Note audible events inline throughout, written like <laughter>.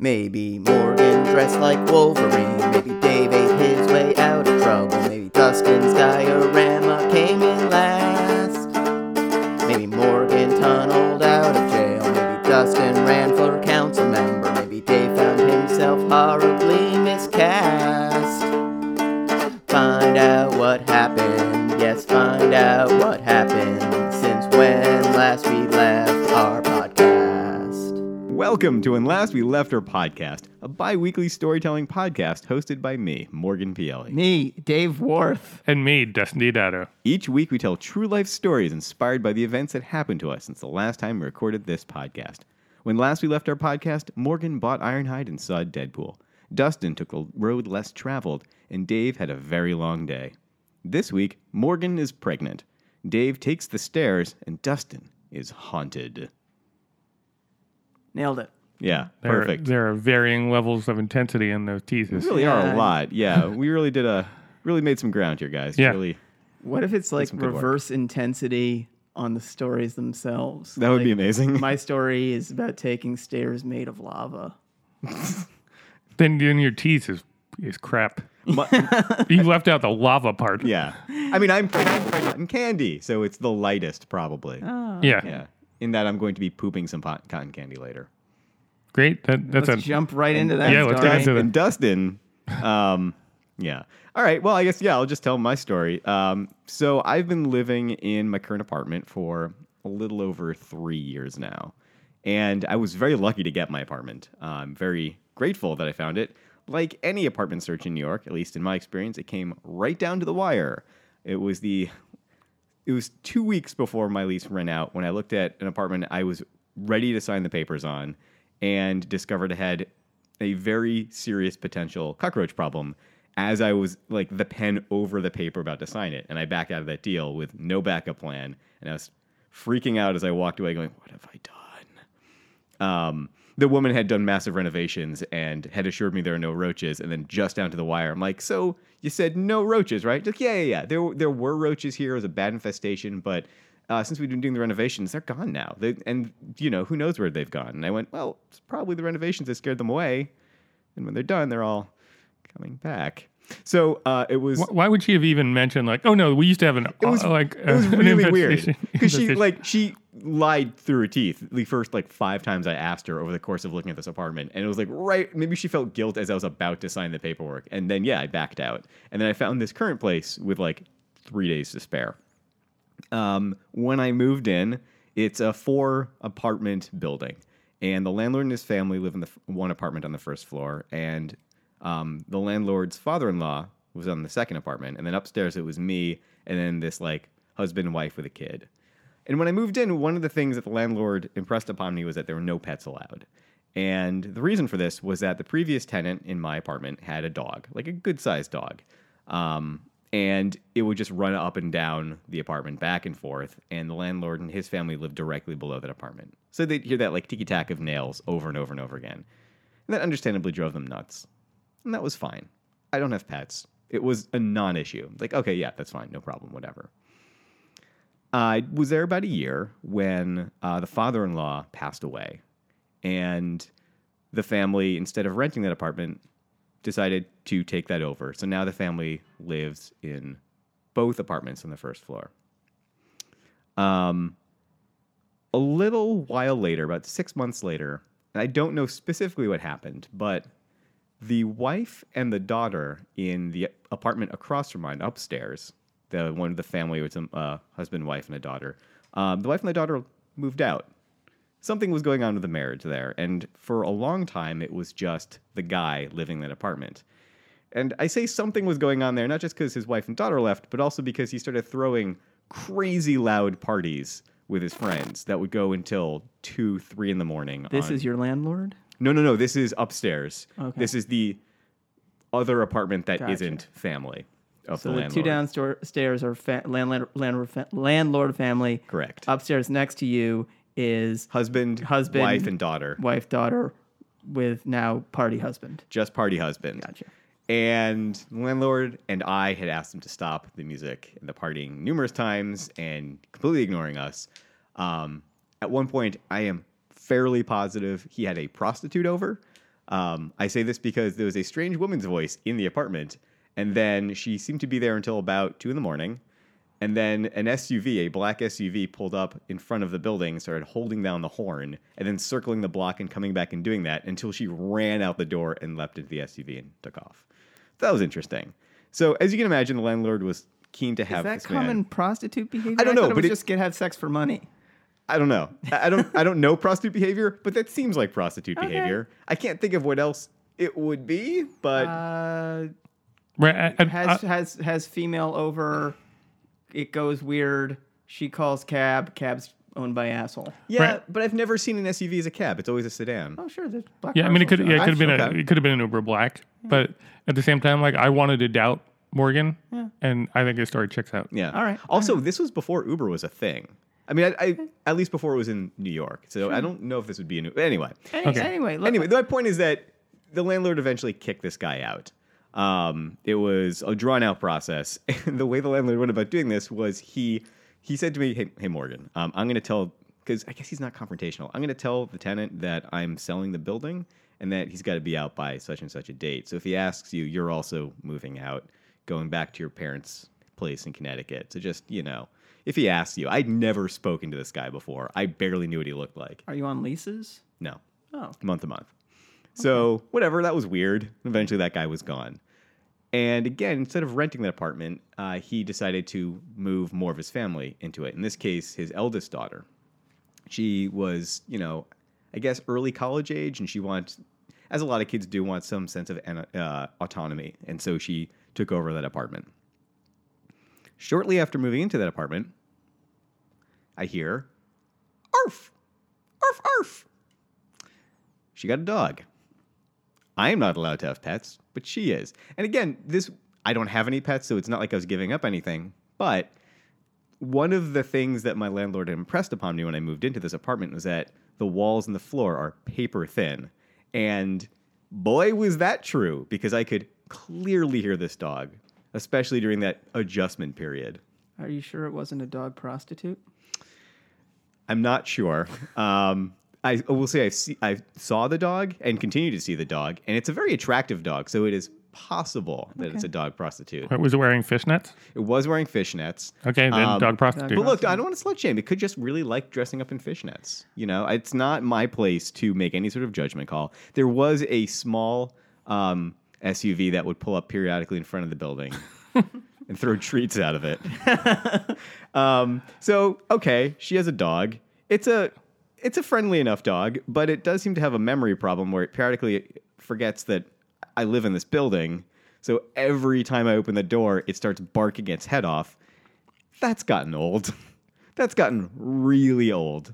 Maybe Morgan dressed like Wolverine. Maybe Dave ate his way out of trouble. Maybe Dustin's Welcome to When Last We Left Our Podcast, a bi weekly storytelling podcast hosted by me, Morgan Pielli. Me, Dave Worth. And me, Dustin Diodato. Each week, we tell true life stories inspired by the events that happened to us since the last time we recorded this podcast. When last we left our podcast, Morgan bought Ironhide and saw Deadpool. Dustin took the road less traveled, and Dave had a very long day. This week, Morgan is pregnant. Dave takes the stairs, and Dustin is haunted. Nailed it. Yeah, There, perfect. There are varying levels of intensity in those teases. really are a lot. Yeah, we really did a really made some ground here, guys. Yeah. Really, What if it's like some good work. reverse intensity on the stories themselves? that would be amazing. My story is about taking stairs made of lava. <laughs> Then, then your tease is, is crap. My- <laughs> You left out the lava part. yeah, I mean, I'm pregnant. I'm candy, so it's the lightest probably. Oh. Yeah. Yeah, in that I'm going to be pooping some pot- cotton candy later. Great. That, that's Let's a jump right into that Yeah, let's story. get into it. And Dustin, um, yeah. All right. Well, I guess yeah. I'll just tell my story. Um, so I've been living in my current apartment for a little over three years now, and I was very lucky to get my apartment. I'm very grateful that I found it. Like any apartment search in New York, at least in my experience, it came right down to the wire. It was the it was two weeks before my lease ran out when I looked at an apartment I was ready to sign the papers on and discovered it had a very serious potential cockroach problem as I was like the pen over the paper about to sign it. And I backed out of that deal with no backup plan. And I was freaking out as I walked away, going, What have I done? Um, the woman had done massive renovations and had assured me there are no roaches. And then just down to the wire, I'm like, so you said no roaches, right? Like, yeah, yeah, yeah. There, there were roaches here. It was a bad infestation, but uh, since we've been doing the renovations, they're gone now. They, and you know, who knows where they've gone? And I went, well, it's probably the renovations that scared them away. And when they're done, they're all coming back. So uh, it was. Why would she have even mentioned like, oh no, we used to have an It was uh, like it was uh, really weird because she like she lied through her teeth the first like five times I asked her over the course of looking at this apartment, and it was like right maybe she felt guilt as I was about to sign the paperwork, and then yeah I backed out, and then I found this current place with like three days to spare. Um, when I moved in, it's a four apartment building, and the landlord and his family live in the f- one apartment on the first floor, and um, the landlord's father-in-law was on the second apartment, and then upstairs it was me, and then this like husband and wife with a kid. And when I moved in, one of the things that the landlord impressed upon me was that there were no pets allowed. And the reason for this was that the previous tenant in my apartment had a dog, like a good sized dog. Um, and it would just run up and down the apartment back and forth. And the landlord and his family lived directly below that apartment. So they'd hear that like ticky tack of nails over and over and over again. And that understandably drove them nuts. And that was fine. I don't have pets. It was a non issue. Like, okay, yeah, that's fine. No problem. Whatever. I was there about a year when uh, the father in law passed away. And the family, instead of renting that apartment, decided to take that over. So now the family lives in both apartments on the first floor. Um, a little while later, about six months later, and I don't know specifically what happened, but the wife and the daughter in the apartment across from mine, upstairs, the one of the family with some uh, husband, wife, and a daughter. Um, the wife and the daughter moved out. Something was going on with the marriage there, and for a long time, it was just the guy living in that apartment. And I say something was going on there, not just because his wife and daughter left, but also because he started throwing crazy loud parties with his friends that would go until two, three in the morning. This on- is your landlord? no, no, no. This is upstairs. Okay. This is the other apartment that Gotcha. not family of So the the, landlord. two downstairs are fa- landlord, landlord, landlord family. Correct. Upstairs next to you is husband, husband, wife, and daughter. wife, daughter, with now party husband. Just party husband. Gotcha. And landlord and I had asked him to stop the music and the partying numerous times and completely ignoring us. Um, at one point, I am fairly positive he had a prostitute over. Um, I say this because there was a strange woman's voice in the apartment, and then she seemed to be there until about two in the morning. And then an SUV, a black SUV, pulled up in front of the building, started holding down the horn, and then circling the block and coming back and doing that until she ran out the door and leapt into the SUV and took off. That was interesting. So, as you can imagine, the landlord was keen to Is have that this common man. prostitute behavior? I don't know, thought it but was it- just get have sex for money. I don't know. I I don't. I don't know prostitute behavior, but that seems like prostitute behavior. I can't think of what else it would be, but Uh, Right. I- I- has I- has has female over. It goes weird. She calls cab. Cab's owned by asshole. yeah. Right. But I've never seen an SUV as a cab. It's always a sedan. Oh sure, there's black. yeah, I mean, it could also. yeah, it could have been a, okay. it could have been an Uber Black, but at the same time, like I wanted to doubt Morgan, and I think his story checks out. Yeah. All right. Also, uh-huh. this was before Uber was a thing. I mean, I, I at least before it was in New York. So I don't know if this would be a new. Anyway. Any- Okay. Anyway, look, Anyway, my point is that the landlord eventually kicked this guy out. Um, it was a drawn out process, <laughs> and the way the landlord went about doing this was he he said to me, "Hey, hey Morgan, um, I'm going to tell because I guess he's not confrontational. I'm going to tell the tenant that I'm selling the building and that he's got to be out by such and such a date. So if he asks you, you're also moving out, going back to your parents' place in Connecticut. So just you know." If he asks you, I'd never spoken to this guy before. I barely knew what he looked like. are you on leases? No Oh, month to month. So whatever, that was weird. Eventually, that guy was gone. And again, instead of renting that apartment, uh, he decided to move more of his family into it. In this case, his eldest daughter. She was, you know, I guess early college age, and she wants, as a lot of kids do, want some sense of uh, autonomy. And so she took over that apartment. Shortly after moving into that apartment, I hear, "Arf, arf, arf." She got a dog. I am not allowed to have pets, but she is. And again, this I don't have any pets, so it's not like I was giving up anything. But one of the things that my landlord impressed upon me when I moved into this apartment was that the walls and the floor are paper thin. And boy, was that true because I could clearly hear this dog, especially during that adjustment period. are you sure it wasn't a dog prostitute? I'm not sure. <laughs> Um, I will say I see I saw the dog and continue to see the dog, and it's a very attractive dog. So it is possible that it's a dog prostitute. Right, Was wearing fishnets? It was wearing fishnets. Okay, then Um, dog prostitute. But look, I don't want to slut shame. It could just really like dressing up in fishnets. You know, it's not my place to make any sort of judgment call. There was a small um, SUV that would pull up periodically in front of the building <laughs> and throw treats out of it. <laughs> um, so okay, she has a dog. It's a it's a friendly enough dog, but it does seem to have a memory problem where it periodically forgets that I live in this building. So every time I open the door, it starts barking its head off. That's gotten old. <laughs> That's gotten really old.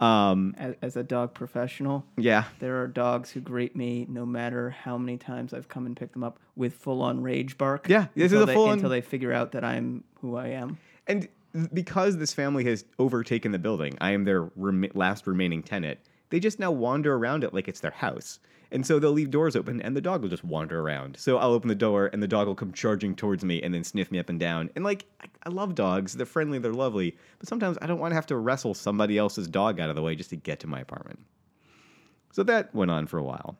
Um, As, as a dog professional, yeah, there are dogs who greet me no matter how many times I've come and picked them up with full on rage bark. Yeah, this is until a they- full-on- until they figure out that I'm who I am. and because this family has overtaken the building, I am their rem- last remaining tenant. They just now wander around it like it's their house. And so they'll leave doors open and the dog will just wander around. So I'll open the door and the dog will come charging towards me and then sniff me up and down. And like, I, I love dogs. They're friendly, they're lovely. But sometimes I don't want to have to wrestle somebody else's dog out of the way just to get to my apartment. So that went on for a while.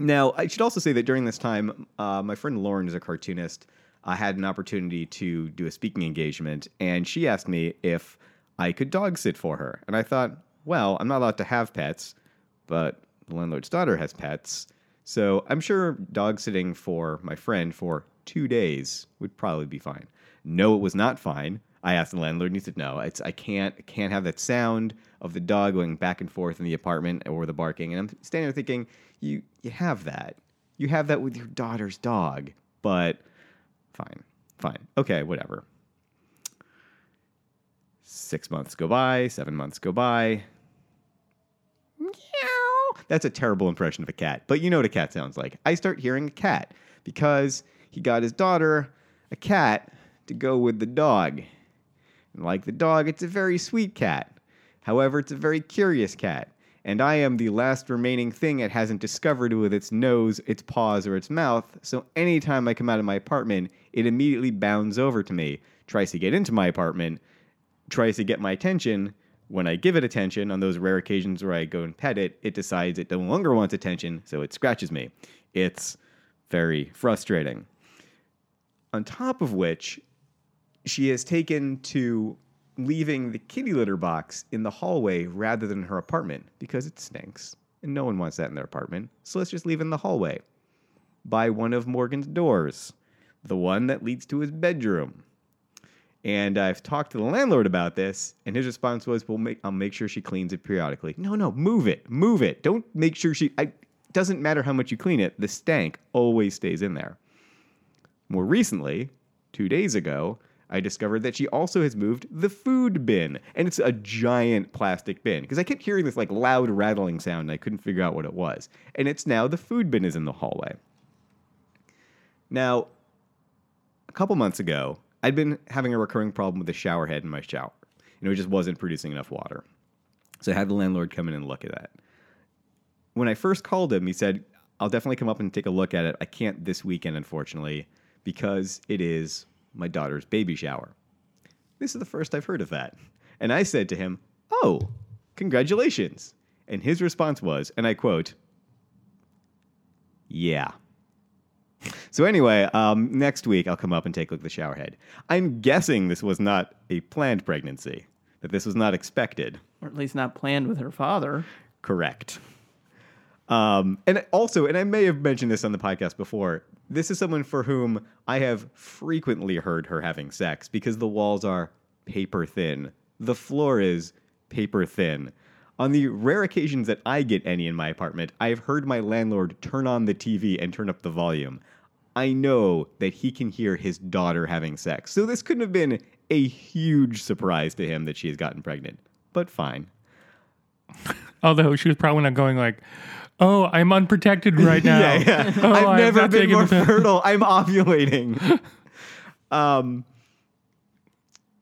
Now, I should also say that during this time, uh, my friend Lauren is a cartoonist. I had an opportunity to do a speaking engagement, and she asked me if I could dog sit for her. And I thought, well, I'm not allowed to have pets, but the landlord's daughter has pets. So I'm sure dog sitting for my friend for two days would probably be fine. No, it was not fine. I asked the landlord, and he said, "No, it's I can't can't have that sound of the dog going back and forth in the apartment or the barking." And I'm standing there thinking, "You you have that, you have that with your daughter's dog, but fine, fine, okay, whatever." Six months go by, seven months go by. Meow. That's a terrible impression of a cat, but you know what a cat sounds like. I start hearing a cat because he got his daughter a cat to go with the dog. And like the dog, it's a very sweet cat. However, it's a very curious cat. And I am the last remaining thing it hasn't discovered with its nose, its paws, or its mouth. So anytime I come out of my apartment, it immediately bounds over to me, tries to get into my apartment, tries to get my attention When I give it attention on those rare occasions where I go and pet it, it decides it no longer wants attention, so it scratches me. It's very frustrating. On top of which, she has taken to leaving the kitty litter box in the hallway rather than her apartment because it stinks and no one wants that in their apartment. So let's just leave it in the hallway by one of Morgan's doors, the one that leads to his bedroom. And I've talked to the landlord about this, and his response was, "Well, make, I'll make sure she cleans it periodically." No, no, move it, move it. Don't make sure she. I, doesn't matter how much you clean it. The stank always stays in there. More recently, two days ago, I discovered that she also has moved the food bin, and it's a giant plastic bin because I kept hearing this like loud rattling sound, and I couldn't figure out what it was. And it's now the food bin is in the hallway. Now, a couple months ago, I'd been having a recurring problem with the shower head in my shower. and it just wasn't producing enough water. So I had the landlord come in and look at that. When I first called him, he said, I'll definitely come up and take a look at it. I can't this weekend, unfortunately, because it is my daughter's baby shower. This is the first I've heard of that. And I said to him, Oh, congratulations. And his response was, and I quote, Yeah. <laughs> So anyway, um, next week I'll come up and take a look at the shower head. I'm guessing this was not a planned pregnancy, that this was not expected. Or at least not planned with her father. Correct. Um, and also, and I may have mentioned this on the podcast before, this is someone for whom I have frequently heard her having sex because the walls are paper thin. The floor is paper thin. On the rare occasions that I get any in my apartment, I've heard my landlord turn on the TV and turn up the volume. I know that he can hear his daughter having sex. So this couldn't have been a huge surprise to him that she has gotten pregnant. But fine. <laughs> Although she was probably not going like, "Oh, I'm unprotected right <laughs> now." yeah, yeah. Oh, I've I've never been more fertile. <laughs> I'm ovulating. um,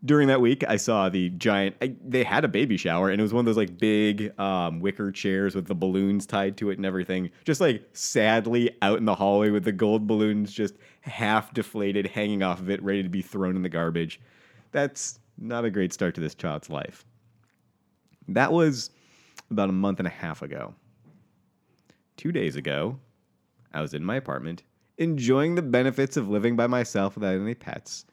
during that week, I saw the giant. I, they had a baby shower, and it was one of those like big um, wicker chairs with the balloons tied to it and everything. Just like sadly out in the hallway with the gold balloons just half deflated, hanging off of it, ready to be thrown in the garbage. That's not a great start to this child's life. That was about a month and a half ago. Two days ago, I was in my apartment, enjoying the benefits of living by myself without any pets,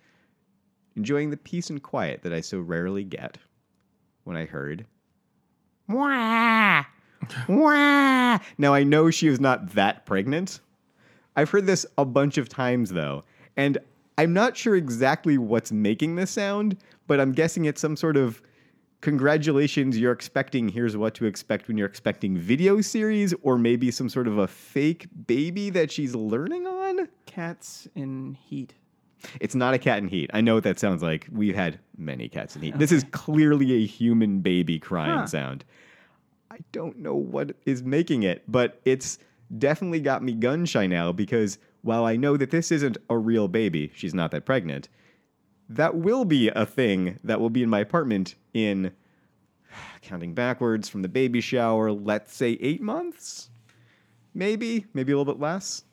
enjoying the peace and quiet that I so rarely get, when I heard, Wah! <laughs> Wah! Now, I know she was not that pregnant. I've heard this a bunch of times, though, and I'm not sure exactly what's making this sound, but I'm guessing it's some sort of congratulations, you're expecting here's what to expect when you're expecting video series, or maybe some sort of a fake baby that she's learning on. Cats in heat. It's not a cat in heat. I know what that sounds like. We've had many cats in heat. This is clearly a human baby crying Huh. sound. I don't know what is making it, but it's definitely got me gun shy now because while I know that this isn't a real baby, she's not that pregnant, that will be a thing that will be in my apartment in <sighs> counting backwards from the baby shower, let's say eight months? Maybe, maybe a little bit less.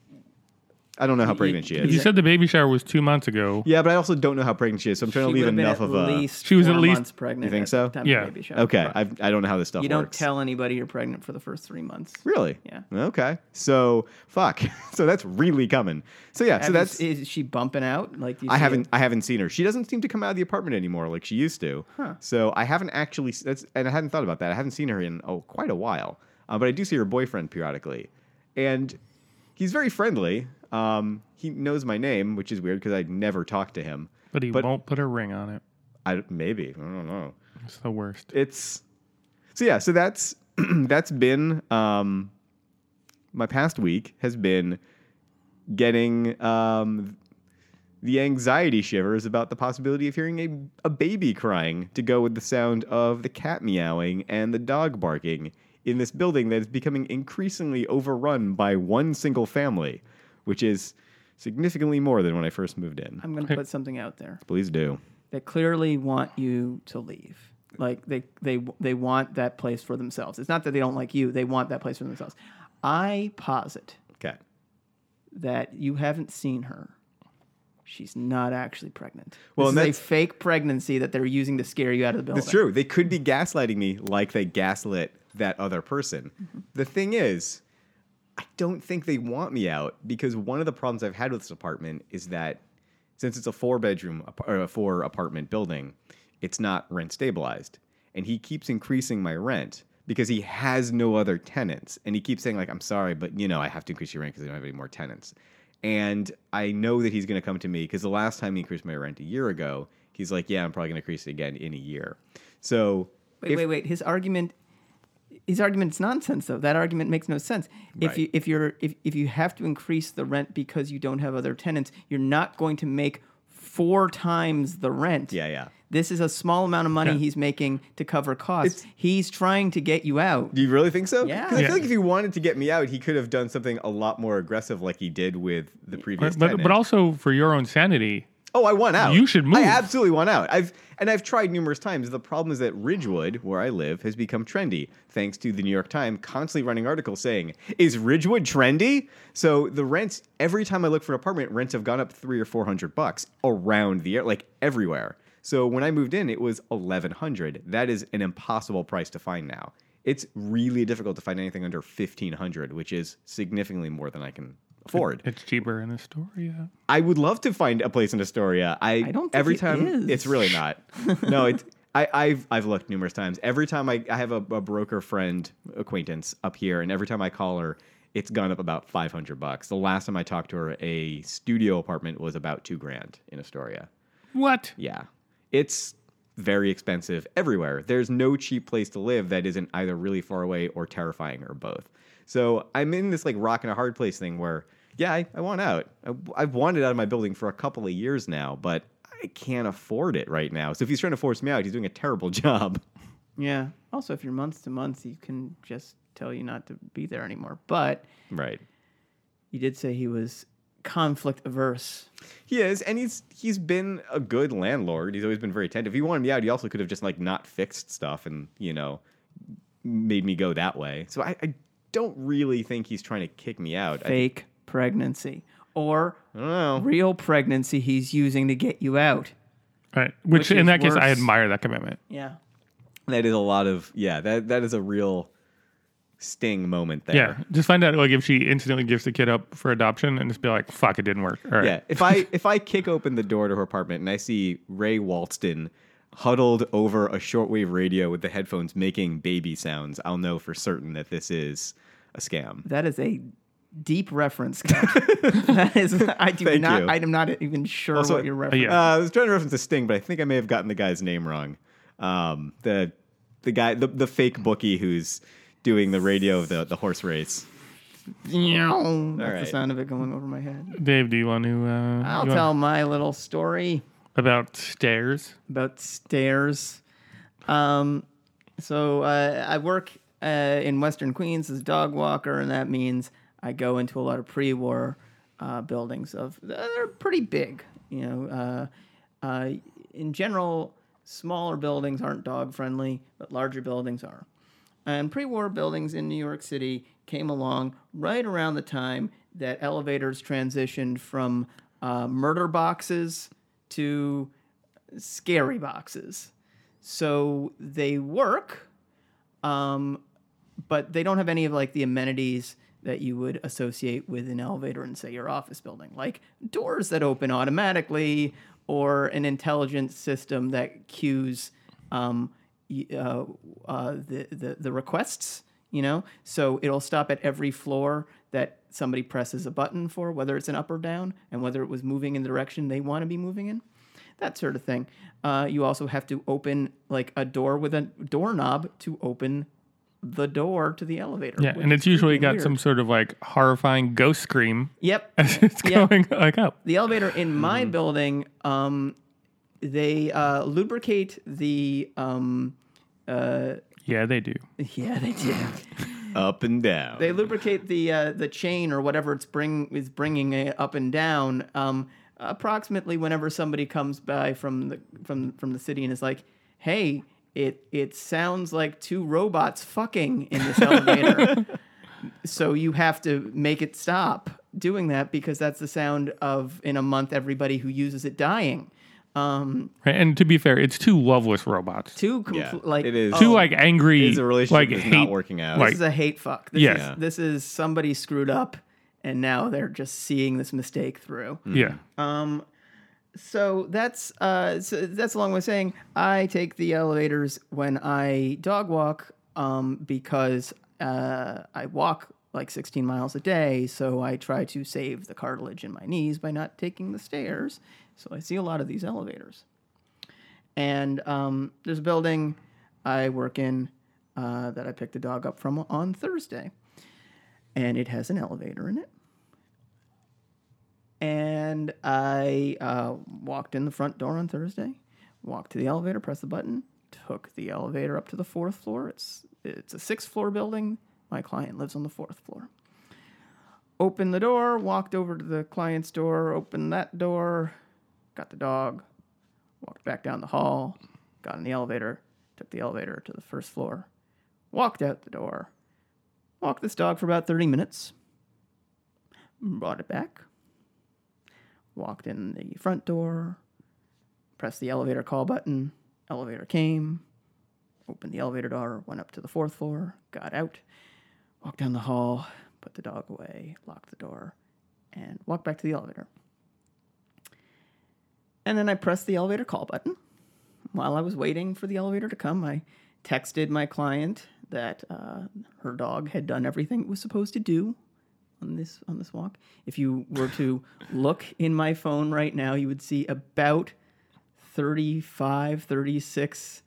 I don't know how pregnant she is. You said the baby shower was two months ago. Yeah, but I also don't know how pregnant she is, so I'm trying She to leave enough of a. least She was at least- months pregnant. You think at so? the time Yeah. Of the baby shower. Okay, I've, I don't know how this stuff works. You don't works. tell anybody you're pregnant for the first three months. Really? Yeah. Okay. So fuck. <laughs> so that's really coming. So yeah. Have so you- that's. is she bumping out? Like do you I see haven't. it? I haven't seen her. She doesn't seem to come out of the apartment anymore like she used to. Huh. So I haven't actually. That's and I hadn't thought about that. I haven't seen her in oh quite a while. Uh, but I do see her boyfriend periodically, and he's very friendly. Um, he knows my name, which is weird because I'd never talked to him. But he But- won't put a ring on it. I maybe I don't know. It's the worst. it's so yeah so that's <clears throat> that's been um my past week has been getting um the anxiety shivers about the possibility of hearing a, a baby crying to go with the sound of the cat meowing and the dog barking in this building that is becoming increasingly overrun by one single family which is significantly more than when i first moved in I'm going to put something out there. please do They clearly want you to leave. Like they they they want that place for themselves. It's not that they don't like you; they want that place for themselves. I posit okay that you haven't seen her she's not actually pregnant. Well, this and is a that's- fake pregnancy that they're using to scare you out of the building. It's true. They could be gaslighting me like they gaslit that other person. Mm-hmm. The thing is, I don't think they want me out because one of the problems I've had with this apartment is that since it's a four bedroom or a four apartment building, it's not rent stabilized. And he keeps increasing my rent because he has no other tenants. And he keeps saying, like, I'm sorry, but you know, I have to increase your rent because I don't have any more tenants. And I know that he's going to come to me because the last time he increased my rent a year ago, he's like, Yeah, I'm probably going to increase it again in a year. So, Wait, if- wait, wait. His argument, his argument's nonsense though. That argument makes no sense. If you if you're if, if you have to increase the rent because you don't have other tenants, you're not going to make four times the rent. Yeah, yeah. This is a small amount of money Yeah. he's making to cover costs. It's- he's trying to get you out. Do you really think so? Yeah. 'Cause I Yeah. feel like if he wanted to get me out, he could have done something a lot more aggressive, like he did with the previous. But, but but also for your own sanity, oh, I want out. You should move. I absolutely want out. I've and I've tried numerous times. The problem is that Ridgewood, where I live, has become trendy thanks to the New York Times constantly running articles saying, "Is Ridgewood trendy?" So the rents every time I look for an apartment, rents have gone up three or four hundred bucks around the air, like everywhere. So when I moved in, it was eleven hundred. That is an impossible price to find now. It's really difficult to find anything under fifteen hundred, which is significantly more than I can afford. it's cheaper in Astoria. I would love to find a place in Astoria. I, I don't think every it time is. it's really not. <laughs> no, it's I, I've I've looked numerous times. Every time I, I have a, a broker friend acquaintance up here, and every time I call her, it's gone up about five hundred bucks. The last time I talked to her, a studio apartment was about two grand in Astoria. What? Yeah, it's very expensive everywhere. There's no cheap place to live that isn't either really far away or terrifying or both. So I'm in this like rock and a hard place thing where, yeah, I, I want out. I, I've wanted out of my building for a couple of years now, but I can't afford it right now. So if he's trying to force me out, he's doing a terrible <laughs> job. Yeah. Also, if you're months to months, he can just tell you not to be there anymore. But Right. you did say he was conflict averse. He is, and he's he's been a good landlord. He's always been very attentive. If he wanted me out, he also could have just like not fixed stuff and you know made me go that way. So I, I don't really think he's trying to kick me out. I, Fake pregnancy. Or I don't know. real pregnancy he's using to get you out. Right. Which, Which in is that case, I worse. admire that commitment. Yeah. That is a lot of yeah. That that is a real sting moment there. Yeah. Just find out like if she instantly gives the kid up for adoption and just be like, fuck, it didn't work. All right. Yeah. If I <laughs> if I kick open the door to her apartment and I see Ray Walston huddled over a shortwave radio with the headphones making baby sounds, I'll know for certain that this is a scam. That is a deep reference. <laughs> that is, I do Thank not. you. I am not even sure Also, what you're referencing. yeah. Uh, I was trying to reference a sting, but I think I may have gotten the guy's name wrong. Um, the the guy, the, the fake bookie who's doing the radio of the, the horse race. That's the right. sound of it going over my head. Dave, do you want to? Uh, I'll you want- tell my little story about stairs. about stairs. Um, so uh, I work uh, in Western Queens as a dog walker, and that means I go into a lot of pre-war uh, buildings. Of they're pretty big, you know. Uh, uh, in general, smaller buildings aren't dog friendly, but larger buildings are. And pre-war buildings in New York City came along right around the time that elevators transitioned from uh, murder boxes to scary boxes. So they work, um, but they don't have any of like the amenities that you would associate with an elevator in say your office building, like doors that open automatically or an intelligent system that queues um, uh, uh, the, the the requests. You know, so it'll stop at every floor that somebody presses a button for, whether it's an up or down, and whether it was moving in the direction they want to be moving in that sort of thing. Uh, you also have to open like a door with a doorknob to open the door to the elevator. Yeah, and it's usually got weird. some sort of like horrifying ghost scream Yep. <laughs> as it's Yeah. going like up. The elevator in Mm-hmm. my building, um, they uh, lubricate the. Um, uh, Yeah, they do. yeah, they do. Up and down. they lubricate the uh, the chain or whatever it's bring is bringing it up and down. Um, approximately whenever somebody comes by from the from from the city and is like, "Hey, it it sounds like two robots fucking in this elevator." <laughs> so you have to make it stop doing that because that's the sound of in a month everybody who uses it dying. Um, Right? And to be fair, it's two loveless robots. two Yeah, like it is. Two oh, like angry, It's a relationship like hate, not working out. Like, This is a hate fuck. This Yeah. is, this is somebody screwed up, and now they're just seeing this mistake through. yeah, Um, so that's uh, so that's a long way of saying I take the elevators when I dog walk um, because uh, I walk like 16 miles a day, so I try to save the cartilage in my knees by not taking the stairs. So I see a lot of these elevators. And um, there's a building I work in uh, that I picked the dog up from on Thursday, and it has an elevator in it and I uh, walked in the front door on Thursday, walked to the elevator, pressed the button, took the elevator up to the fourth floor. It's it's a sixth floor building. My client lives on the fourth floor. Opened the door, walked over to the client's door, opened that door, got the dog, walked back down the hall, got in the elevator, took the elevator to the first floor, walked out the door, walked this dog for about 30 minutes, brought it back, walked in the front door, pressed the elevator call button, elevator came, opened the elevator door, went up to the fourth floor, got out, walked down the hall, put the dog away, locked the door, and walked back to the elevator. And then I pressed the elevator call button. While I was waiting for the elevator to come, I texted my client that uh, her dog had done everything it was supposed to do on this on this walk. If you were to look in my phone right now, you would see about 35, 36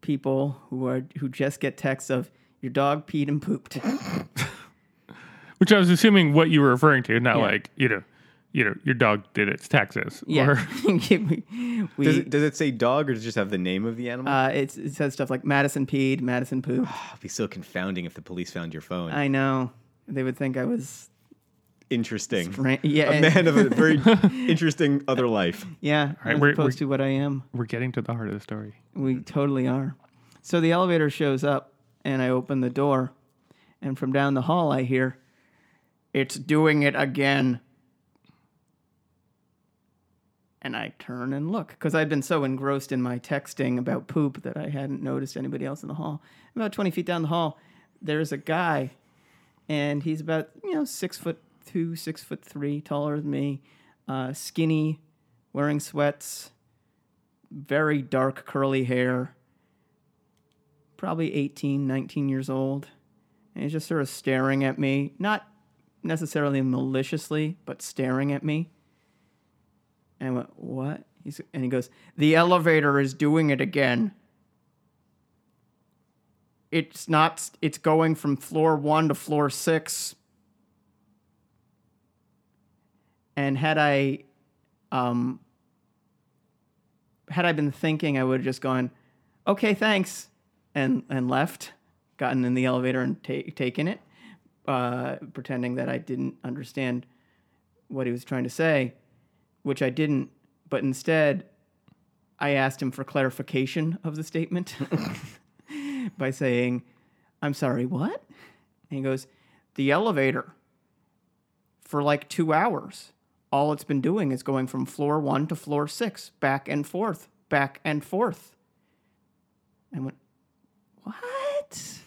people who are who just get texts of your dog peed and pooped. <laughs> which I was assuming what you were referring to, not Yeah. like you know, you know, your dog did its taxes. yeah. Or, <laughs> <laughs> we, we- Does it, does it say dog or does it just have the name of the animal? uh, it's, it says stuff like Madison peed, Madison pooped. <sighs> It'd be so confounding if the police found your phone. I know. They would think I was Interesting. ran- yeah, A man of a very <laughs> interesting other life. yeah, right, as we're- opposed we're- to what I am. we're getting to the heart of the story. We totally are. So the elevator shows up, and I open the door, and from down the hall I hear, "It's doing it again." And I turn and look because I'd been so engrossed in my texting about poop that I hadn't noticed anybody else in the hall. About twenty feet down the hall, there's a guy, and he's about you know six foot two, six foot three, taller than me, uh, skinny, wearing sweats, very dark curly hair, probably 18, 19 years old. And he's just sort of staring at me, not necessarily maliciously, but staring at me. And I went, What? He's, and he goes, The elevator is doing it again. It's not, it's going from floor one to floor six. And had I, um, had I been thinking, I would have just gone, okay, thanks, and and left, gotten in the elevator and ta- taken it, uh, pretending that I didn't understand what he was trying to say, which I didn't. But instead, I asked him for clarification of the statement <laughs> <laughs> by saying, "I'm sorry, what?" And he goes, "The elevator for like two hours." all it's been doing is going from floor one to floor six, back and forth, back and forth. I went, what?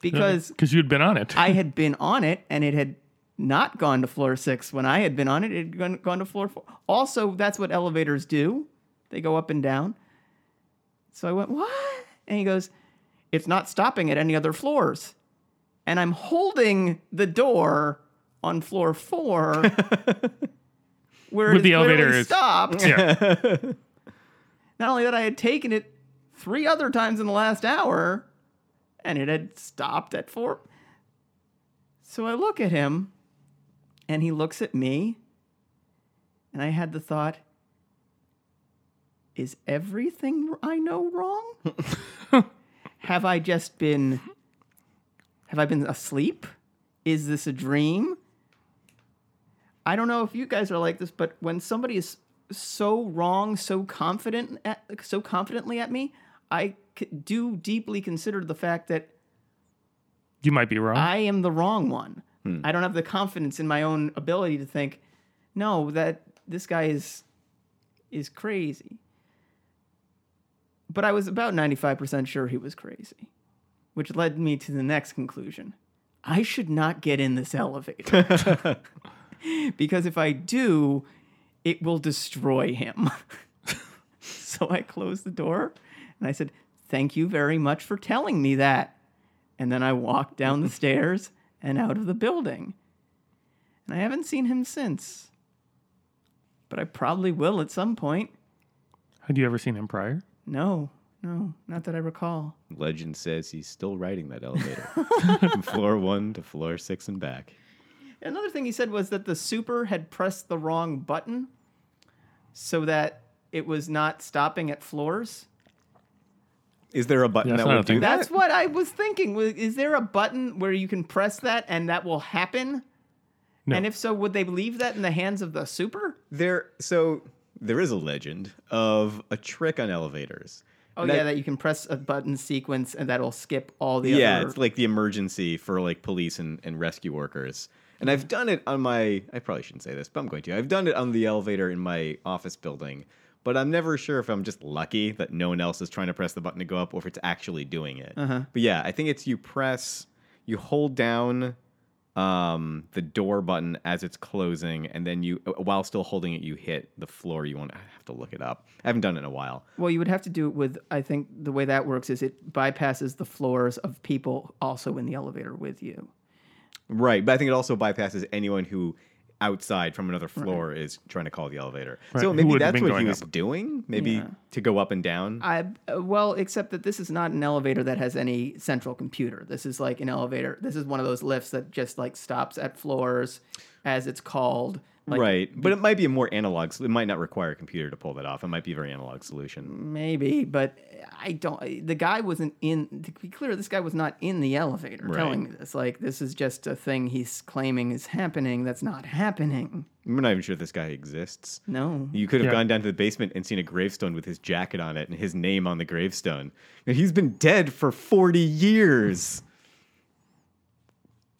Because <laughs> because you'd been on it. I had been on it and it had not gone to floor six. When I had been on it, it had gone, gone to floor four. Also, that's what elevators do. They go up and down. So I went, what? And he goes, it's not stopping at any other floors. And I'm holding the door on floor four <laughs> where With it the elevator is- stopped. yeah, <laughs> Not only that, I had taken it three other times in the last hour, and it had stopped at four. So I look at him, and he looks at me, and I had the thought, is everything I know wrong? <laughs> have I just been have I been asleep? Is this a dream? I don't know if you guys are like this, but when somebody is so wrong, so confident, at, so confidently at me, I c- do deeply consider the fact that You might be wrong. I am the wrong one. Hmm. I don't have the confidence in my own ability to think, no, that this guy is is crazy. But I was about 95% sure he was crazy, which led me to the next conclusion. I should not get in this elevator. <laughs> because if I do, it will destroy him. <laughs> so I closed the door and I said, Thank you very much for telling me that. And then I walked down the <laughs> stairs and out of the building. And I haven't seen him since. But I probably will at some point. Had you ever seen him prior? No, no, not that I recall. Legend says he's still riding that elevator from <laughs> <laughs> floor one to floor six and back. Another thing he said was that the super had pressed the wrong button so that it was not stopping at floors. Is there a button Yeah, that's that not will a thing. do that? That's what I was thinking. Was- Is there a button where you can press that and that will happen? No. And if so, would they leave that in the hands of the super? There, so there is a legend of a trick on elevators. Oh And yeah, that- that you can press a button sequence and that'll skip all the yeah, other. it's like the emergency for like police and, and rescue workers. And I've done it on my I probably shouldn't say this, but I'm going to. I've done it on the elevator in my office building, but I'm never sure if I'm just lucky that no one else is trying to press the button to go up or if it's actually doing it. Uh-huh. But yeah, I think it's you press you hold down um, the door button as it's closing, and then you, while still holding it, you hit the floor. You want. I have to look it up. I haven't done it in a while. Well, you would have to do it with. I think the way that works is it bypasses the floors of people also in the elevator with you. Right, but I think it also bypasses anyone who outside from another floor is trying to call the elevator. Right, So maybe that's what he was up. doing. Maybe Yeah. to go up and down. I uh, well, except that this is not an elevator that has any central computer. This is like an elevator. This is one of those lifts that just like stops at floors as it's called. Like, right, but it might be a more analog. It might not require a computer to pull that off. It might be a very analog solution. Maybe, but I don't. The guy wasn't in. To be clear, this guy was not in the elevator Right. telling me this. Like this is just a thing he's claiming is happening. That's not happening. I'm not even sure this guy exists. No. You could have Yeah. gone down to the basement and seen a gravestone with his jacket on it and his name on the gravestone. And he's been dead for 40 years.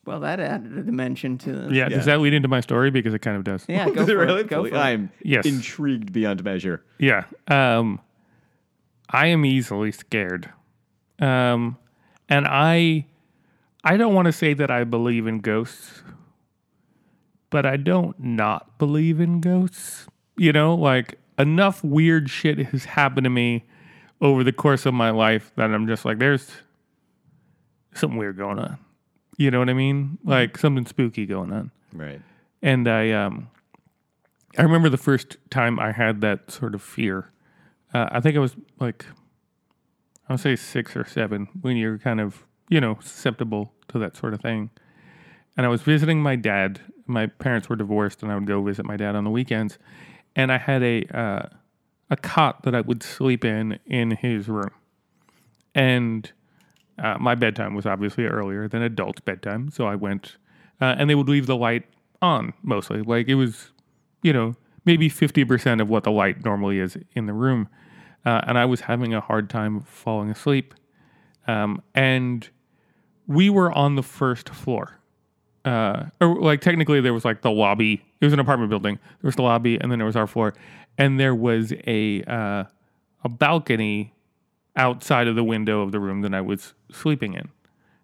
Well, that added a dimension to. The, Yeah, Yeah. does that lead into my story? Because it kind of does. Yeah. Go <laughs> for really? it. Go for it. I'm Yes. intrigued beyond measure. Yeah. Um, I am easily scared. Um, and I, I don't want to say that I believe in ghosts, but I don't not believe in ghosts. You know, like enough weird shit has happened to me over the course of my life that I'm just like, there's something weird going on. You know what I mean? Like something spooky going on Right. and I um I remember the first time I had that sort of fear. Uh, I think I was like I would say six or seven when you're kind of you know susceptible to that sort of thing. And I was visiting my dad. My parents were divorced, and I would go visit my dad on the weekends. And I had a uh, a cot that I would sleep in in his room, and uh, my bedtime was obviously earlier than adult bedtime, so I went, uh, and they would leave the light on mostly. Like it was, you know, maybe fifty percent of what the light normally is in the room, uh, and I was having a hard time falling asleep, um, and we were on the first floor. Uh, or like technically there was like the lobby. It was an apartment building. There was the lobby, and then there was our floor, and there was a uh, a balcony outside of the window of the room that I was sleeping in.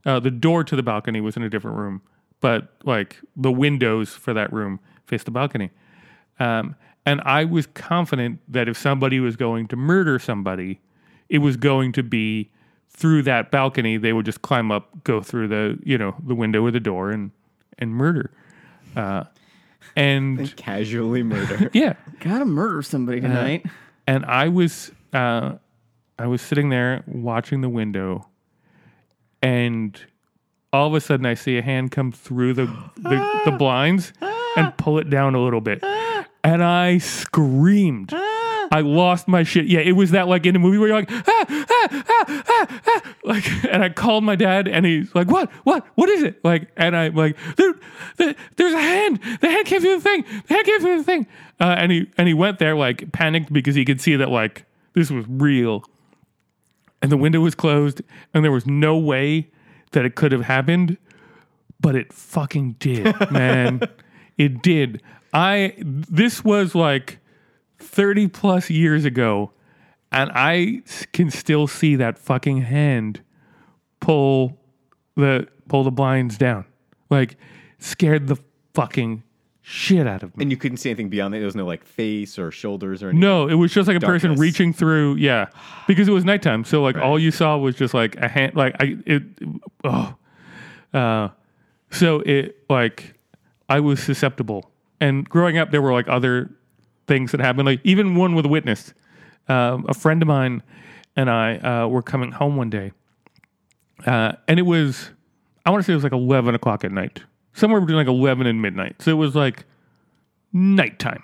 Uh, the door to the balcony was in a different room, but like the windows for that room faced the balcony. Um, and I was confident that if somebody was going to murder somebody, it was going to be through that balcony. They would just climb up, go through the you know the window or the door, and and murder. Uh, and <laughs> Casually murder. yeah, Gotta murder somebody tonight. and I was uh, I was sitting there watching the window, and all of a sudden I see a hand come through the the, the <gasps> blinds and pull it down a little bit, and I screamed. I lost my shit. Yeah, it was that like in a movie where you're like, ah, ah, ah, ah, ah. like, <laughs> and I called my dad, and he's like, what, what, what is it? Like, and I'm like, dude, the, there's a hand. The hand came through the thing. The hand came through the thing. Uh, and he and he went there like panicked because he could see that like this was real, and the window was closed, and there was no way that it could have happened, but it fucking did, <laughs> man. it did. I this was like 30 plus years ago and I can still see that fucking hand pull the pull the blinds down. Like scared the fucking shit out of me. And you couldn't see anything beyond that. There was no like face or shoulders or anything. No, it was just like a person reaching through. Yeah, because it was nighttime, so like all you saw was just like a hand. Like I it. Oh, uh, so it like I was susceptible, and growing up, there were like other things that happened. Like even one with a witness. Um, a friend of mine and I uh, were coming home one day, uh, and it was I want to say it was like eleven o'clock at night, somewhere between like eleven and midnight. So it was like nighttime,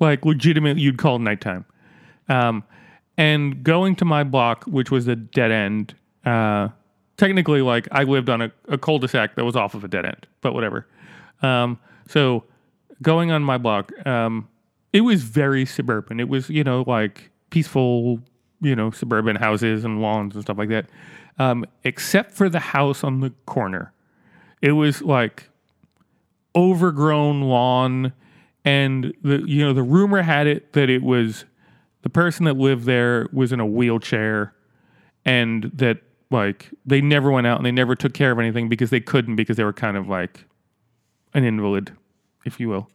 like legitimate you'd call nighttime. Um, and going to my block, which was a dead end, uh, technically like I lived on a, a cul-de-sac that was off of a dead end, but whatever. Um, so going on my block, um, it was very suburban. It was, you know, like peaceful, you know, suburban houses and lawns and stuff like that. Um, except for the house on the corner. It was like overgrown lawn and the you know the rumor had it that it was the person that lived there was in a wheelchair and that like they never went out and they never took care of anything because they couldn't because they were kind of like an invalid if you will.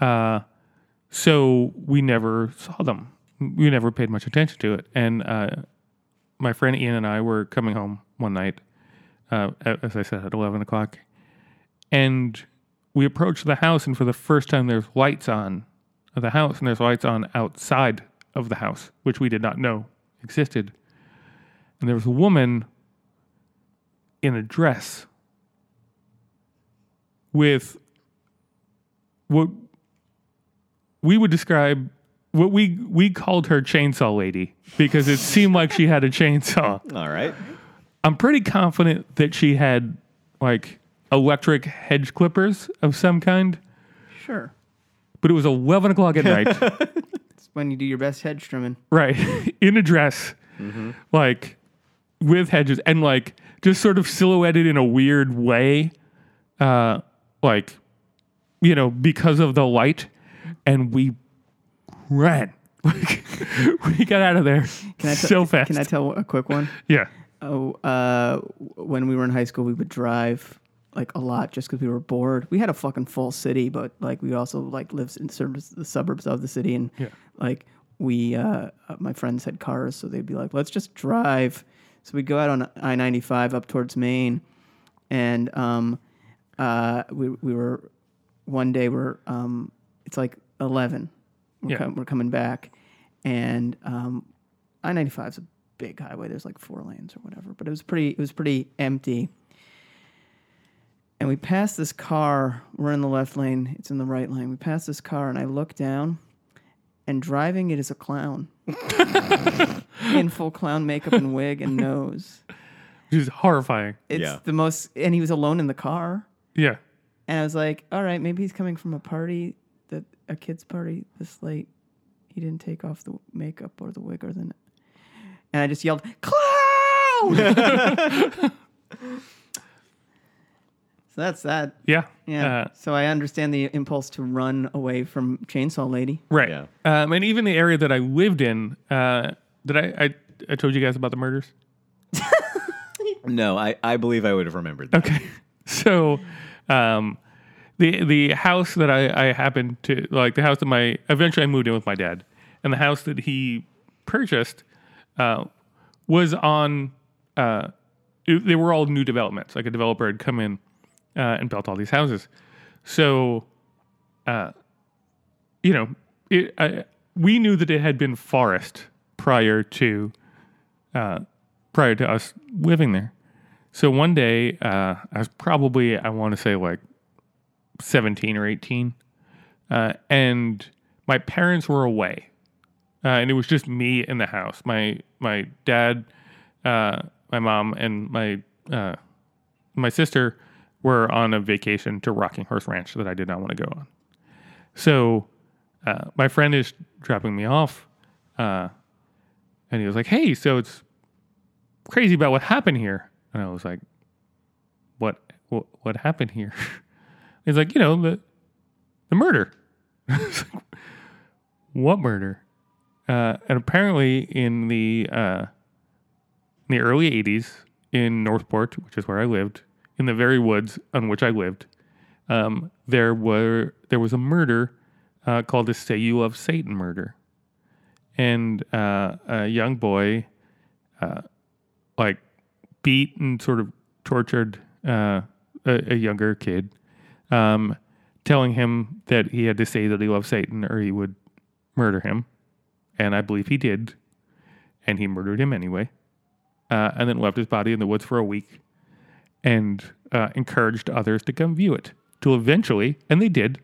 Uh, so we never saw them. We never paid much attention to it. And uh, my friend ian and i were coming home one night uh, as i said at 11 o'clock. And we approached the house and for the first time there's lights on the house and there's lights on outside of the house which we did not know existed and there was a woman in a dress with what we would describe what we we called her chainsaw lady because it seemed like she had a chainsaw All right. I'm pretty confident that she had like electric hedge clippers of some kind, Sure. but it was 11 o'clock at night, <laughs> It's when you do your best hedge trimming. right? <laughs> In a dress, like with hedges and like just sort of silhouetted in a weird way, uh, like, you know, because of the light. And we ran. <laughs> Like, we got out of there Can I so fast. Can I tell a quick one? yeah. Oh, uh, when we were in high school, we would drive like a lot just because we were bored. We had a fucking full city, but like we also like lived in of the suburbs of the city, and Yeah. like we, uh, uh, my friends had cars, so they'd be like, "Let's just drive." So we'd go out on I ninety five up towards Maine, and um, uh, we we were one day we're um, it's like eleven. We're, Yeah. com- we're coming back, and um, I ninety five is a big highway. There's like four lanes or whatever, but it was pretty. It was pretty empty. And we passed this car. We're in the left lane. It's in the right lane. We passed this car, and I look down, and driving it is a clown <laughs> in full clown makeup and wig and nose. Just horrifying. It's Yeah. the most, and he was alone in the car. Yeah. And I was like, all right, maybe he's coming from a party that a kid's party this late. He didn't take off the makeup or the wig or the. And I just yelled, "Clown!" <laughs> <laughs> so that's that. Yeah. Yeah. Uh, so I understand the impulse to run away from Chainsaw Lady. Right. Yeah. Um, and even the area that I lived in, uh, did I, I, I told you guys about the murders? <laughs> No, I, I believe I would have remembered that. Okay. <laughs> So, um, the, the house that I, I happened to, like the house that my, eventually I moved in with my dad and the house that he purchased, uh, was on, uh, it- they were all new developments. Like a developer had come in, uh, and built all these houses. So, uh, you know, it, we knew that it had been forest prior to uh, prior to us living there. So one day, uh, I was probably I want to say like seventeen or eighteen, uh, and my parents were away, uh, and it was just me in the house. My my dad, my mom, and my my sister were on a vacation to Rocking Horse Ranch that I did not want to go on. So uh, my friend is dropping me off, uh, and he was like, "Hey, so it's crazy about what happened here," and I was like, what, what happened here? <laughs> He's like, you know, the the murder. <laughs> What murder? Uh, and apparently, in the uh, in the early '80s in Northport, which is where I lived, in the very woods on which I lived, um, there were there was a murder uh, called the "Say You Love Satan" murder, and uh, a young boy, uh, like, beat and sort of tortured uh, a, a younger kid, um, telling him that he had to say that he loved Satan or he would murder him, and I believe he did, and he murdered him anyway, uh, and then left his body in the woods for a week, and uh, encouraged others to come view it. Till eventually, and they did,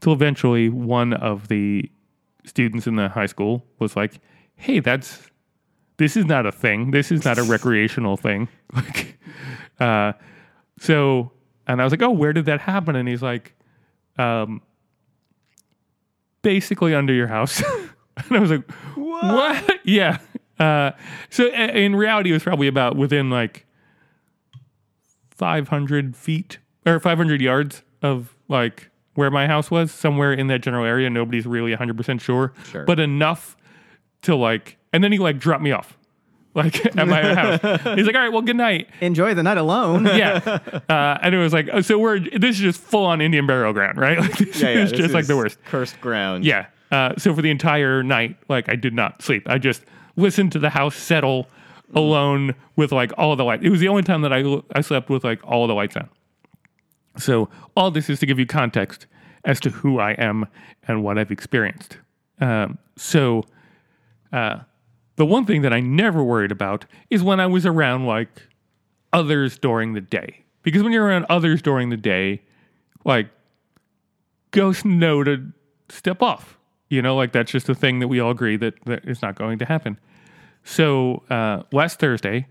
till eventually one of the students in the high school was like, "Hey, that's this is not a thing. This is not a recreational thing." <laughs> Like, uh, so, and I was like, "Oh, where did that happen?" And he's like, um, "Basically under your house." <laughs> and I was like, "What?" <laughs> Yeah. Uh, so in reality, it was probably about within like 500 feet or 500 yards of like where my house was, somewhere in that general area. Nobody's really 100% sure, Sure. but enough to like, and then he like dropped me off like <laughs> at my house. He's like, all right, well, good night. Enjoy the night alone. <laughs> Yeah. Uh, and it was like, oh, so we're, this is just full on Indian burial ground, right? <laughs> Like, this Yeah, yeah, is this just like the worst. Cursed ground. Yeah. Uh, so for the entire night, like I did not sleep. I just listened to the house settle alone with like all the light. It was the only time that I I slept with like all the lights on. So all this is to give you context as to who I am and what I've experienced. Um, so uh, the one thing that I never worried about is when I was around like others during the day. Because when you're around others during the day, like ghosts know to step off. You know, like that's just a thing that we all agree that, that is not going to happen. So uh, last Thursday,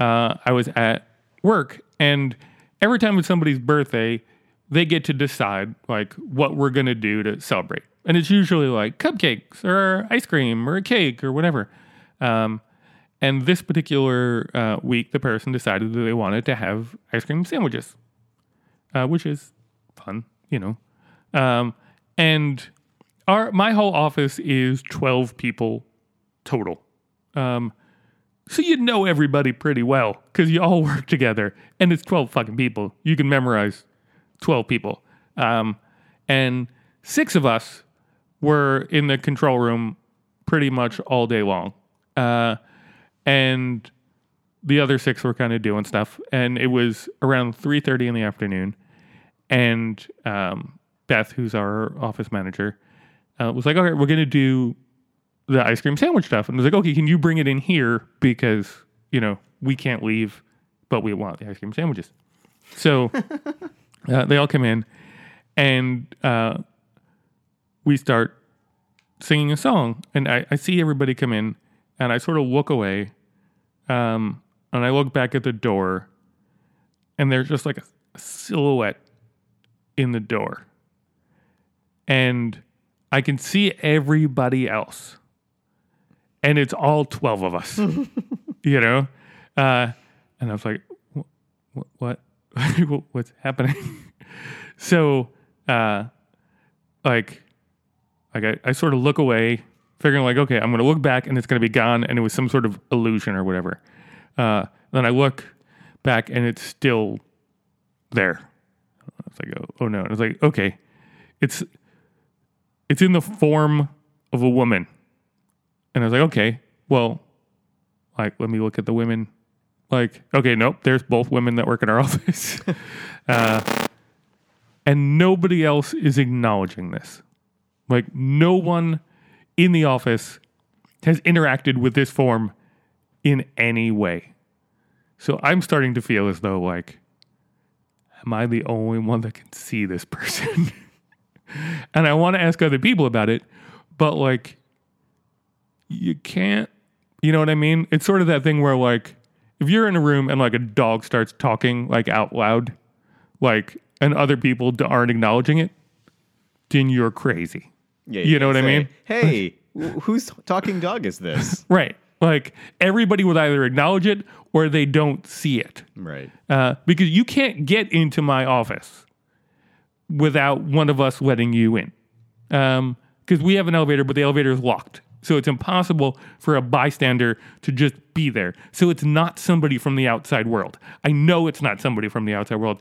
uh, I was at work, and every time it's somebody's birthday, they get to decide like what we're gonna do to celebrate, and it's usually like cupcakes or ice cream or a cake or whatever. Um, and this particular uh, week, the person decided that they wanted to have ice cream sandwiches, uh, which is fun, you know. Um, and our my whole office is twelve people total. Um, so you know everybody pretty well because you all <laughs> work together, and it's twelve fucking people. You can memorize twelve people, um, and six of us were in the control room pretty much all day long, uh, and the other six were kind of doing stuff. And it was around three thirty in the afternoon, and um, Beth, who's our office manager, uh, was like, "Okay, we're gonna do the ice cream sandwich stuff," and I was like, "Okay, can you bring it in here? Because you know we can't leave, but we want the ice cream sandwiches." So <laughs> uh, they all come in, and uh, we start singing a song, and I, I see everybody come in, and I sort of look away, um, and I look back at the door, and there's just like a, a silhouette in the door, and I can see everybody else, and it's all twelve of us, <laughs> you know, uh, and I was like, "Wh- wh- what, <laughs> what's happening? <laughs> so, uh, like like I, I sort of look away, figuring like, okay, I'm gonna look back and it's gonna be gone, and it was some sort of illusion or whatever. Uh, then I look back and it's still there. I was like, oh, oh no. And I was like, okay, it's it's in the form of a woman. And I was like, okay, well, like let me look at the women. Like, okay, nope, there's both women that work in our <laughs> office. uh, and nobody else is acknowledging this. Like no one in the office has interacted with this form in any way. So I'm starting to feel as though like am I the only one that can see this person? <laughs> and I want to ask other people about it, but like you can't you know what I mean? It's sort of that thing where like if you're in a room and like a dog starts talking like out loud, like and other people aren't acknowledging it, then you're crazy. Yeah, You know can what I mean? Hey, <laughs> wh- whose talking dog is this? <laughs> Right. Like everybody would either acknowledge it or they don't see it. Right. Uh, because you can't get into my office without one of us letting you in. Because we have an elevator, but the elevator is locked. So it's impossible for a bystander to just be there. So it's not somebody from the outside world. I know it's not somebody from the outside world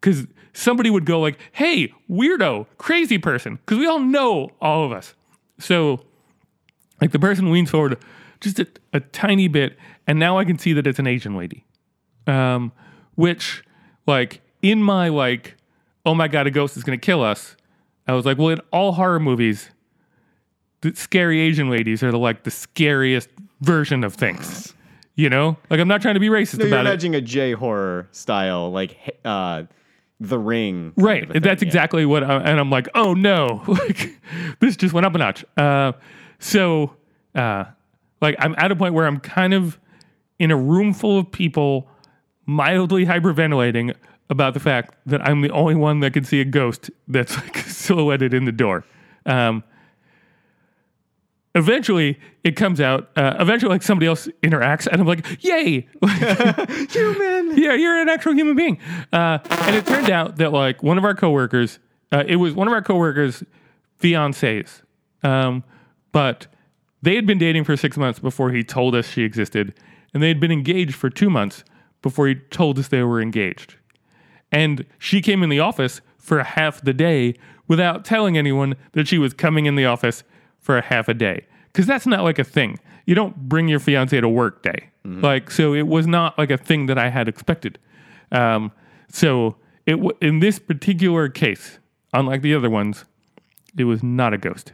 because somebody would go like, "Hey, weirdo, crazy person," because we all know all of us. So, like the person leans forward just a, a tiny bit, and now I can see that it's an Asian lady um, which like in my like oh my god a ghost is going to kill us i was like well in all horror movies scary asian ladies are the like the scariest version of things you know? Like i'm not trying to be racist No, you're about it. imagining a J horror style, like uh, The Ring. right. thing, that's yeah. exactly what I, and i'm like oh no. <laughs> Like this just went up a notch. Uh, so uh, like i'm at a point where i'm kind of in a room full of people mildly hyperventilating about the fact that i'm the only one that can see a ghost that's like <laughs> silhouetted in the door. Um, eventually it comes out uh, eventually like somebody else interacts and i'm like yay <laughs> Human. <laughs> yeah, you're an actual human being. Uh, and it turned out that like one of our coworkers, uh, it was one of our coworkers' fiancés, um, but they had been dating for six months before he told us she existed, and they had been engaged for two months before he told us they were engaged. And she came in the office for half the day without telling anyone that she was coming in the office for a half a day. Because that's not like a thing. You don't bring your fiance to work day. Like, so it was not like a thing that I had expected. Um, so it w- in this particular case, unlike the other ones, it was not a ghost.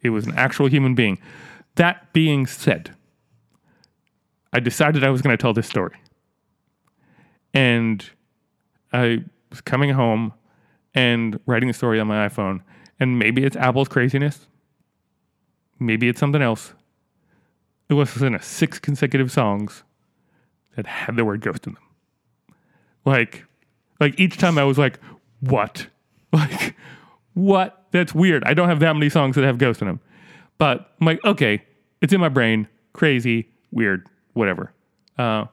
It was an actual human being. That being said, I decided I was going to tell this story. And I was coming home and writing the story on my iPhone. And maybe it's Apple's craziness. Maybe it's something else. It was in six consecutive songs that had the word ghost in them. Like, like each time I was like, what? <laughs> Like, what? That's weird. I don't have that many songs that have ghost in them. But I'm like, okay, it's in my brain. Crazy, weird, whatever. Uh,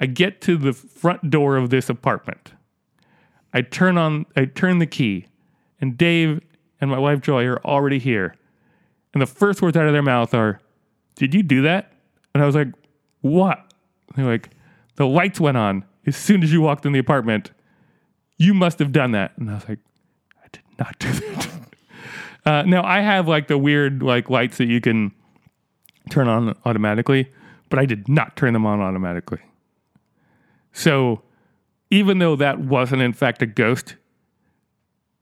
I get to the front door of this apartment. I turn on, I turn the key, and Dave and my wife Joy are already here. And the first words out of their mouth are, "Did you do that?" And I was like, "What?" They're like, "The lights went on as soon as you walked in the apartment. You must have done that." And I was like, "I did not do that." <laughs> uh, now I have like the weird like lights that you can turn on automatically, but I did not turn them on automatically. So even though that wasn't in fact a ghost,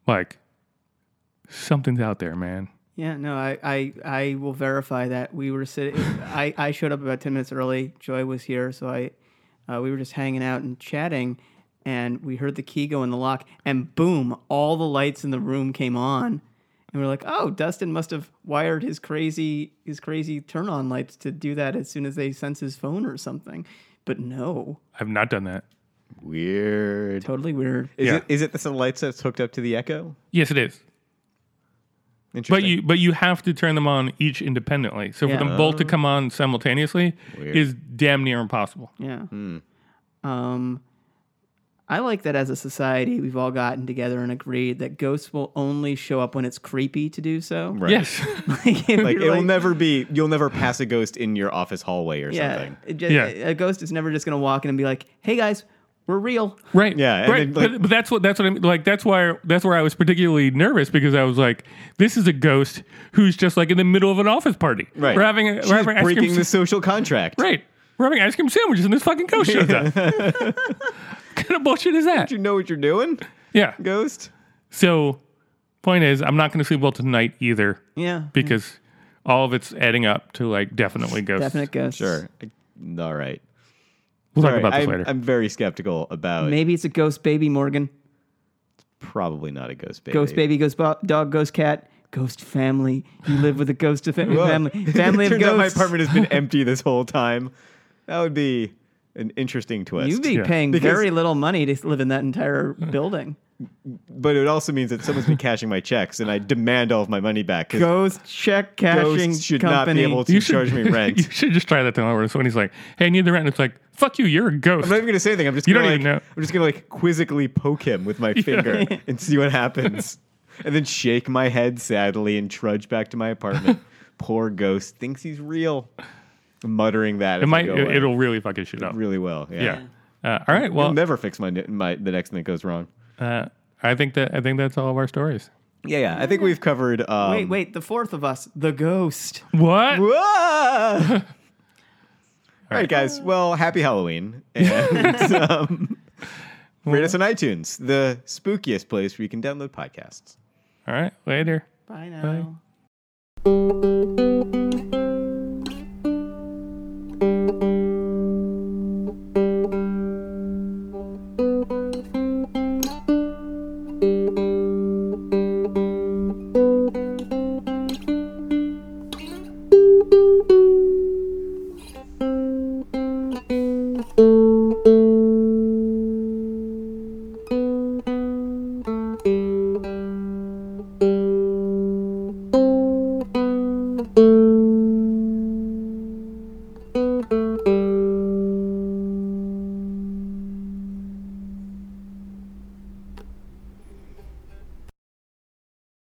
like something's out there, man. Yeah, no, I, I, I will verify that we were sitting. I, I showed up about ten minutes early. Joy was here, so I, uh, we were just hanging out and chatting, and we heard the key go in the lock, and boom, all the lights in the room came on, and we're like, oh, Dustin must have wired his crazy his crazy turn on lights to do that as soon as they sense his phone or something, but no, I've not done that. Weird. totally weird. Is Yeah. it is it the lights that's hooked up to the Echo? Yes, it is. But you but you have to turn them on each independently. So Yeah. for them both to come on simultaneously Weird. is damn near impossible. Yeah. Um, I like that as a society, we've all gotten together and agreed that ghosts will only show up when it's creepy to do so. Right. Yes. <laughs> like, like it'll like- never be. You'll never pass a ghost in your office hallway or Yeah, something. just- Yeah. A ghost is never just going to walk in and be like, "Hey guys, we're real." Right. Yeah, and Right. then, like- but, but that's what that's what I'm like. That's why that's where I was particularly nervous because I was like, this is a ghost who's just like in the middle of an office party. Right. We're having a, She's we're having ice cream breaking sa- the social contract. right. We're having ice cream sandwiches and this fucking ghost shows up. what kind of bullshit is that? Do you know what you're doing, Yeah. ghost? So, point is, I'm not going to sleep well tonight either Yeah, because all of it's adding up to like definitely ghosts. definite ghosts. Sure. All right. We'll Sorry, talk about this I'm, later. I'm very skeptical about Maybe it's a ghost baby, Morgan. probably not a ghost baby. Ghost baby, ghost bo- dog, ghost cat, ghost family. You live with a ghost of fa- <laughs> Whoa. family. Family of <laughs> Turns out my ghosts. apartment has been <laughs> empty this whole time. That would be an interesting twist. You'd be Yeah. paying Because- very little money to live in that entire building. But it also means that someone's been <laughs> cashing my checks, and I demand all of my money back. 'cause Ghost check cashing Ghosts should company. not be able to charge me <laughs> rent. you should just try that thing over. So when he's like, "Hey, I need the rent," it's like, "Fuck you, you're a ghost." I'm not even gonna say anything. I'm just You gonna don't like, even know. I'm just gonna like quizzically poke him with my <laughs> finger and see what happens, and then shake my head sadly and trudge back to my apartment. Poor ghost thinks he's real. Muttering that It might. It, will really fuck his shit up. really well. Yeah. Yeah. Uh, all right. It'll Well, never fix my my the next thing that goes wrong. Uh, I think that I think that's all of our stories. Yeah, yeah. I think we've covered. Um, Wait, wait, the fourth of us, the ghost. What? Whoa! <laughs> All right, guys. Well, happy Halloween. And <laughs> um, rate us on iTunes, the spookiest place where you can download podcasts. All right. Later. Bye now.